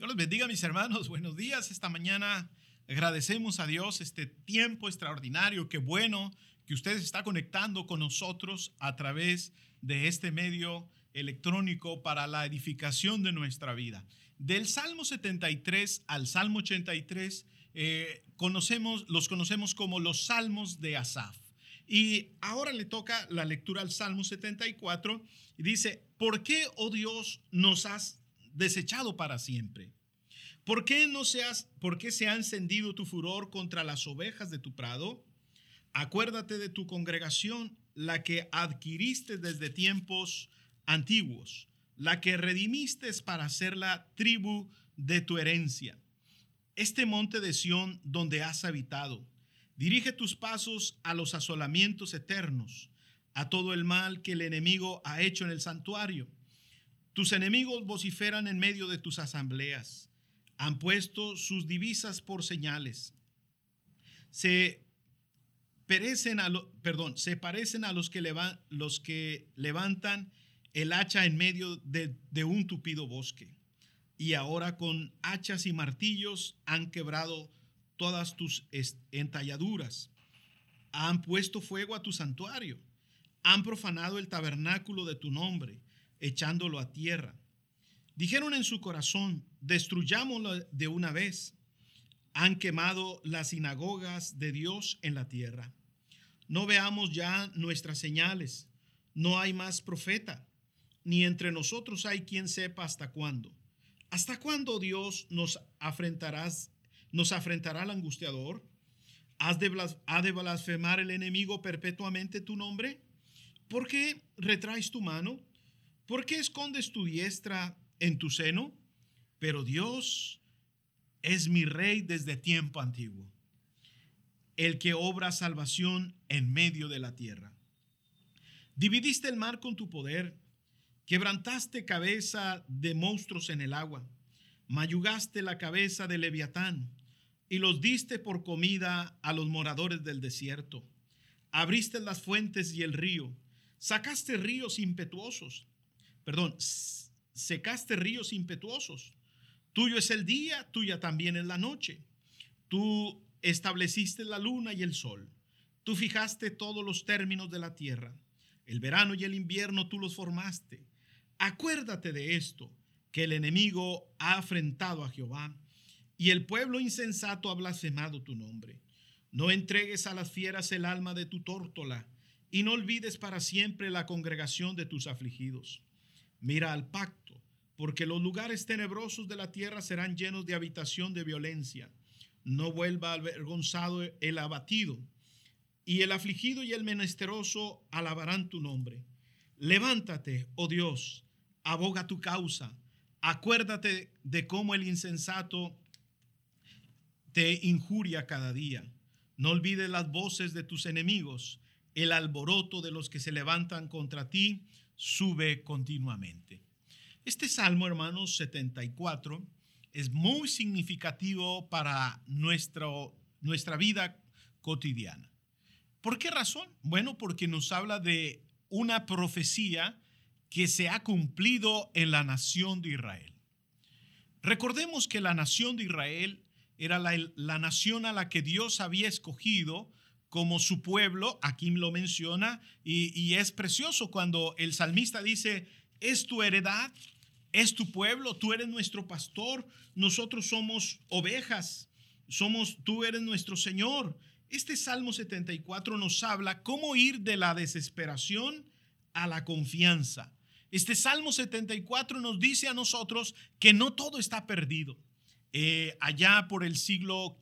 Dios los bendiga, mis hermanos. Buenos días. Esta mañana agradecemos a Dios este tiempo extraordinario. Qué bueno que usted está conectando con nosotros a través de este medio electrónico para la edificación de nuestra vida. Del Salmo 73 al Salmo 83 eh, conocemos, los conocemos como los Salmos de Asaf. Y ahora le toca la lectura al Salmo 74 y dice, ¿por qué, oh Dios, nos has desechado para siempre? ¿Por qué, no seas, ¿Por qué se ha encendido tu furor contra las ovejas de tu prado? Acuérdate de tu congregación, la que adquiriste desde tiempos antiguos, la que redimiste para ser la tribu de tu herencia. Este monte de Sión donde has habitado, dirige tus pasos a los asolamientos eternos, a todo el mal que el enemigo ha hecho en el santuario tus enemigos vociferan en medio de tus asambleas. Han puesto sus divisas por señales. Se perecen a perdón, se parecen a los que, los que levantan el hacha en medio de, de un tupido bosque. Y ahora con hachas y martillos han quebrado todas tus entalladuras. Han puesto fuego a tu santuario. Han profanado el tabernáculo de tu nombre echándolo a tierra. Dijeron en su corazón, destruyámoslo de una vez. Han quemado las sinagogas de Dios en la tierra. No veamos ya nuestras señales. No hay más profeta, ni entre nosotros hay quien sepa hasta cuándo. ¿Hasta cuándo Dios nos afrentarás, nos afrentará al angustiador? ¿Has ¿Ha de blasfemar el enemigo perpetuamente tu nombre? ¿Por qué retraes tu mano? ¿Por qué escondes tu diestra en tu seno? Pero Dios es mi rey desde tiempo antiguo, el que obra salvación en medio de la tierra. Dividiste el mar con tu poder, quebrantaste cabeza de monstruos en el agua, mayugaste la cabeza de Leviatán y los diste por comida a los moradores del desierto. Abriste las fuentes y el río, sacaste ríos impetuosos perdón, secaste ríos impetuosos. Tuyo es el día, tuya también es la noche. Tú estableciste la luna y el sol. Tú fijaste todos los términos de la tierra. El verano y el invierno tú los formaste. Acuérdate de esto, que el enemigo ha afrentado a Jehová y el pueblo insensato ha blasfemado tu nombre. No entregues a las fieras el alma de tu tórtola y no olvides para siempre la congregación de tus afligidos. Mira al pacto, porque los lugares tenebrosos de la tierra serán llenos de habitación de violencia. No vuelva avergonzado el abatido, y el afligido y el menesteroso alabarán tu nombre. Levántate, oh Dios, aboga tu causa. Acuérdate de cómo el insensato te injuria cada día. No olvides las voces de tus enemigos, el alboroto de los que se levantan contra ti sube continuamente. Este Salmo, hermanos, 74, es muy significativo para nuestro, nuestra vida cotidiana. ¿Por qué razón? Bueno, porque nos habla de una profecía que se ha cumplido en la nación de Israel. Recordemos que la nación de Israel era la, la nación a la que Dios había escogido como su pueblo, aquí lo menciona, y, es precioso cuando el salmista dice, es tu heredad, es tu pueblo, tú eres nuestro pastor, nosotros somos ovejas, somos, tú eres nuestro Señor. Este Salmo 74 nos habla cómo ir de la desesperación a la confianza. Este Salmo 74 nos dice a nosotros que no todo está perdido. Eh, allá por el siglo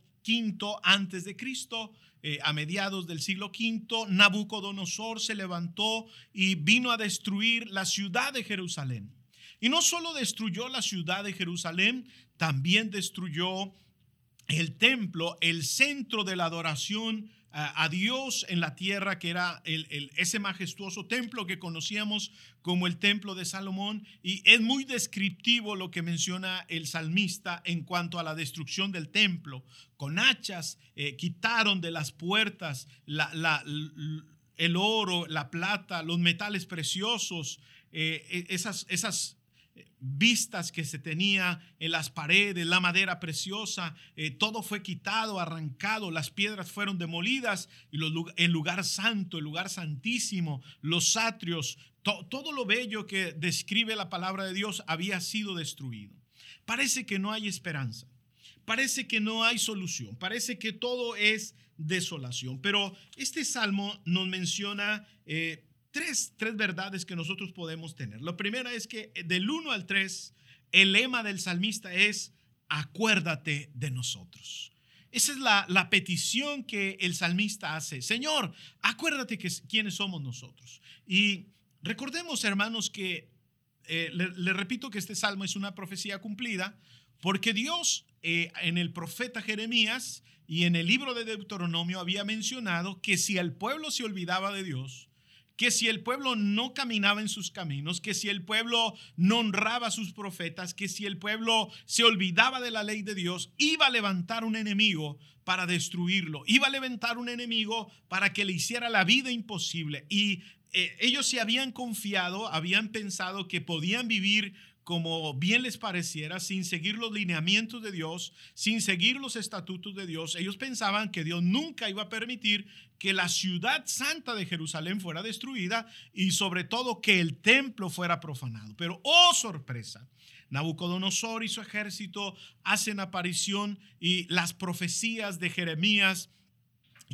Antes de Cristo, eh, a mediados del siglo V, Nabucodonosor se levantó y vino a destruir la ciudad de Jerusalén. Y no solo destruyó la ciudad de Jerusalén, también destruyó el templo, el centro de la adoración a, Dios en la tierra, que era el, ese majestuoso templo que conocíamos como el templo de Salomón. Y es muy descriptivo lo que menciona el salmista en cuanto a la destrucción del templo. Con hachas eh, quitaron de las puertas el oro, la plata, los metales preciosos, eh, e, esas, esas vistas que se tenía en las paredes, la madera preciosa, eh, todo fue quitado, arrancado, las piedras fueron demolidas y el lugar santo, el lugar santísimo, los atrios, todo lo bello que describe la palabra de Dios había sido destruido. Parece que no hay esperanza, parece que no hay solución, parece que todo es desolación, pero este salmo nos menciona... Eh, tres, verdades que nosotros podemos tener. La primera es que del 1 al 3, el lema del salmista es, acuérdate de nosotros. Esa es la, petición que el salmista hace. Señor, acuérdate que quiénes somos nosotros. Y recordemos, hermanos, que eh, le, repito que este salmo es una profecía cumplida, porque Dios eh, en el profeta Jeremías y en el libro de Deuteronomio había mencionado que si el pueblo se olvidaba de Dios, que si el pueblo no caminaba en sus caminos, que si el pueblo no honraba a sus profetas, que si el pueblo se olvidaba de la ley de Dios, iba a levantar un enemigo para destruirlo, iba a levantar un enemigo para que le hiciera la vida imposible. Y eh, ellos se habían confiado, habían pensado que podían vivir como bien les pareciera, sin seguir los lineamientos de Dios, sin seguir los estatutos de Dios. Ellos pensaban que Dios nunca iba a permitir que la ciudad santa de Jerusalén fuera destruida y sobre todo que el templo fuera profanado. Pero, oh sorpresa, Nabucodonosor y su ejército hacen aparición y las profecías de Jeremías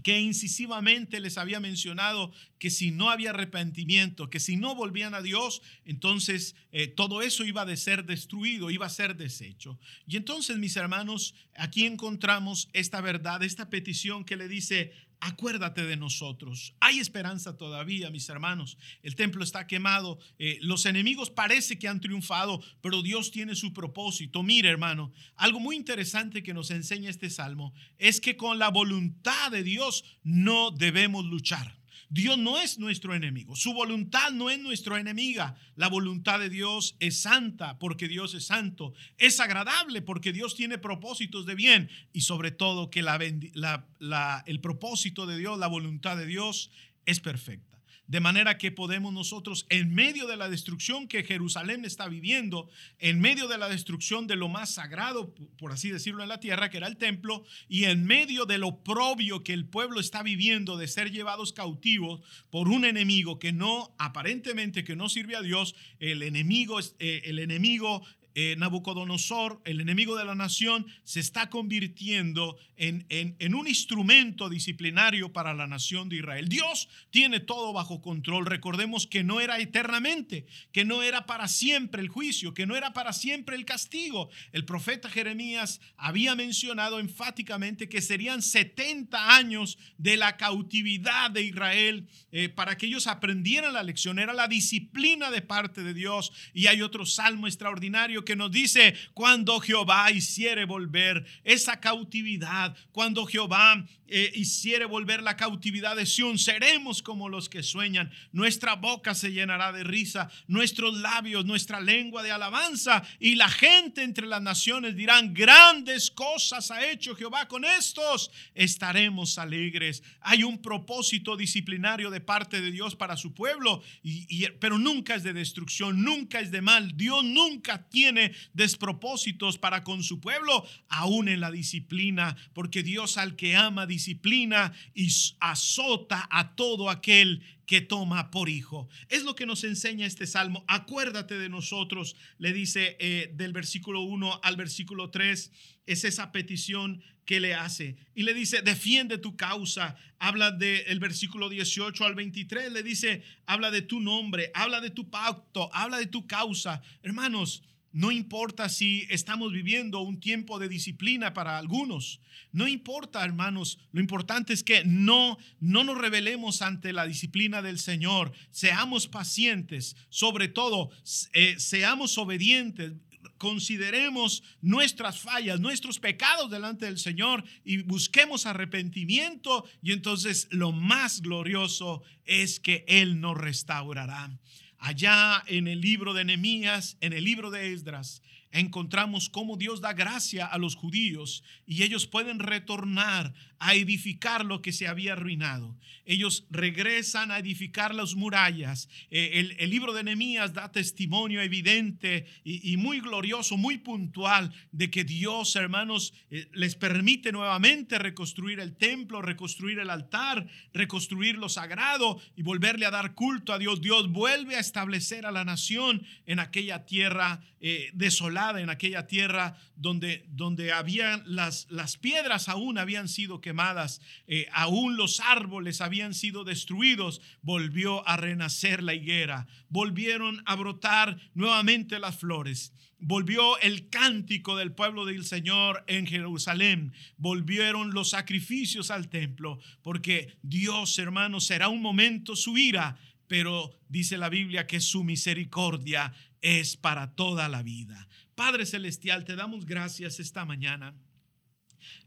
que incisivamente les había mencionado que si no había arrepentimiento, que si no volvían a Dios, entonces eh, todo eso iba a ser destruido, iba a ser deshecho. Y entonces, mis hermanos, aquí encontramos esta verdad, esta petición que le dice, acuérdate de nosotros. Hay esperanza todavía, mis hermanos. El templo está quemado. Eh, los enemigos parece que han triunfado, pero Dios tiene su propósito. Mire, hermano, algo muy interesante que nos enseña este salmo es que con la voluntad de Dios no debemos luchar. Dios no es nuestro enemigo, su voluntad no es nuestra enemiga. La voluntad de Dios es santa porque Dios es santo, es agradable porque Dios tiene propósitos de bien y sobre todo que el propósito de Dios, la voluntad de Dios es perfecta. De manera que podemos nosotros, en medio de la destrucción que Jerusalén está viviendo, en medio de la destrucción de lo más sagrado, por así decirlo, en la tierra, que era el templo, y en medio de lo propio que el pueblo está viviendo de ser llevados cautivos por un enemigo que no, aparentemente, que no sirve a Dios, el enemigo, eh, el enemigo eh, Nabucodonosor, el enemigo de la nación, se está convirtiendo en, en, un instrumento disciplinario para la nación de Israel. Dios tiene todo bajo control. Recordemos que no era eternamente, que no era para siempre el juicio, que no era para siempre el castigo. El profeta Jeremías había mencionado enfáticamente que serían 70 años de la cautividad de Israel eh, para que ellos aprendieran la lección. Era la disciplina de parte de Dios. Y hay otro salmo extraordinario que nos dice, cuando Jehová hiciere volver esa cautividad, cuando Jehová eh, hiciere volver la cautividad de Sión, seremos como los que sueñan. Nuestra boca se llenará de risa, nuestros labios, nuestra lengua de alabanza, y la gente entre las naciones dirán, grandes cosas ha hecho Jehová con estos, estaremos alegres. Hay un propósito disciplinario de parte de Dios para su pueblo, y, pero nunca es de destrucción, nunca es de mal. Dios nunca tiene despropósitos para con su pueblo, aún en la disciplina, porque Dios al que ama, disciplina y azota a todo aquel que toma por hijo. Es lo que nos enseña este salmo. Acuérdate de nosotros, le dice eh, del versículo 1 al versículo 3, es esa petición que le hace. Y le dice, defiende tu causa. Habla del versículo 18 al 23, le dice, habla de tu nombre, habla de tu pacto, habla de tu causa. Hermanos, no importa si estamos viviendo un tiempo de disciplina para algunos. No importa, hermanos. Lo importante es que no, no nos rebelemos ante la disciplina del Señor. Seamos pacientes. Sobre todo, eh, seamos obedientes. Consideremos nuestras fallas, nuestros pecados delante del Señor y busquemos arrepentimiento. Y entonces lo más glorioso es que Él nos restaurará allá en el libro de Nehemías, en el libro de Esdras, encontramos cómo Dios da gracia a los judíos y ellos pueden retornar a edificar lo que se había arruinado. Ellos regresan a edificar las murallas. Eh, el, libro de Nehemías da testimonio evidente y, muy glorioso, muy puntual de que Dios, hermanos, eh, les permite nuevamente reconstruir el templo, reconstruir el altar, reconstruir lo sagrado y volverle a dar culto a Dios. Dios vuelve a establecer a la nación en aquella tierra eh, desolada, en aquella tierra donde, donde habían las, las piedras aún habían sido quemadas, eh, aún los árboles habían sido destruidos, volvió a renacer la higuera, volvieron a brotar nuevamente las flores. Volvió el cántico del pueblo del Señor en Jerusalén. Volvieron los sacrificios al templo. Porque Dios, hermanos, será un momento su ira, pero dice la Biblia que su misericordia es para toda la vida. Padre Celestial, te damos gracias esta mañana.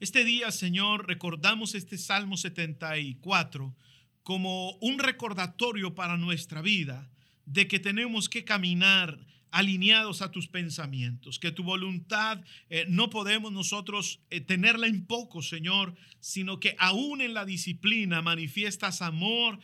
Este día, Señor, recordamos este Salmo 74 como un recordatorio para nuestra vida de que tenemos que caminar alineados a tus pensamientos, que tu voluntad eh, no podemos nosotros eh, tenerla en poco, Señor, sino que aún en la disciplina manifiestas amor,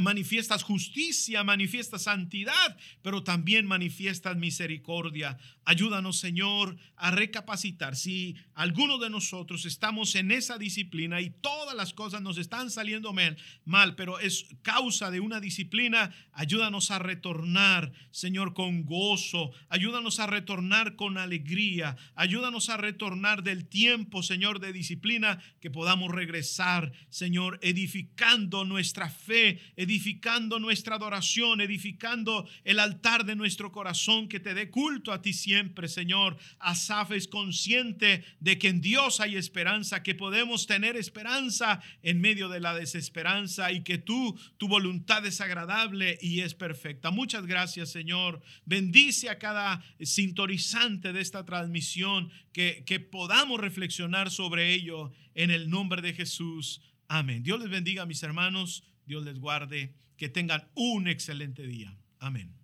manifiestas justicia, manifiestas santidad, pero también manifiestas misericordia. Ayúdanos, Señor, a recapacitar. Si alguno de nosotros estamos en esa disciplina y todas las cosas nos están saliendo mal, mal, pero es causa de una disciplina, ayúdanos a retornar, Señor, con gozo. Ayúdanos a retornar con alegría. Ayúdanos a retornar del tiempo, Señor, de disciplina, que podamos regresar, Señor, edificando nuestra fe edificando nuestra adoración, edificando el altar de nuestro corazón que te dé culto a ti siempre, Señor. Asaf es consciente de que en Dios hay esperanza, que podemos tener esperanza en medio de la desesperanza y que tú, tu voluntad es agradable y es perfecta. Muchas gracias, Señor. Bendice a cada sintonizante de esta transmisión, que, que podamos reflexionar sobre ello en el nombre de Jesús. Amén. Dios les bendiga, mis hermanos. Dios les guarde, que tengan un excelente día. Amén.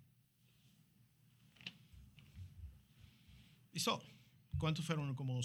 ¿Listo? ¿Cuántos fueron como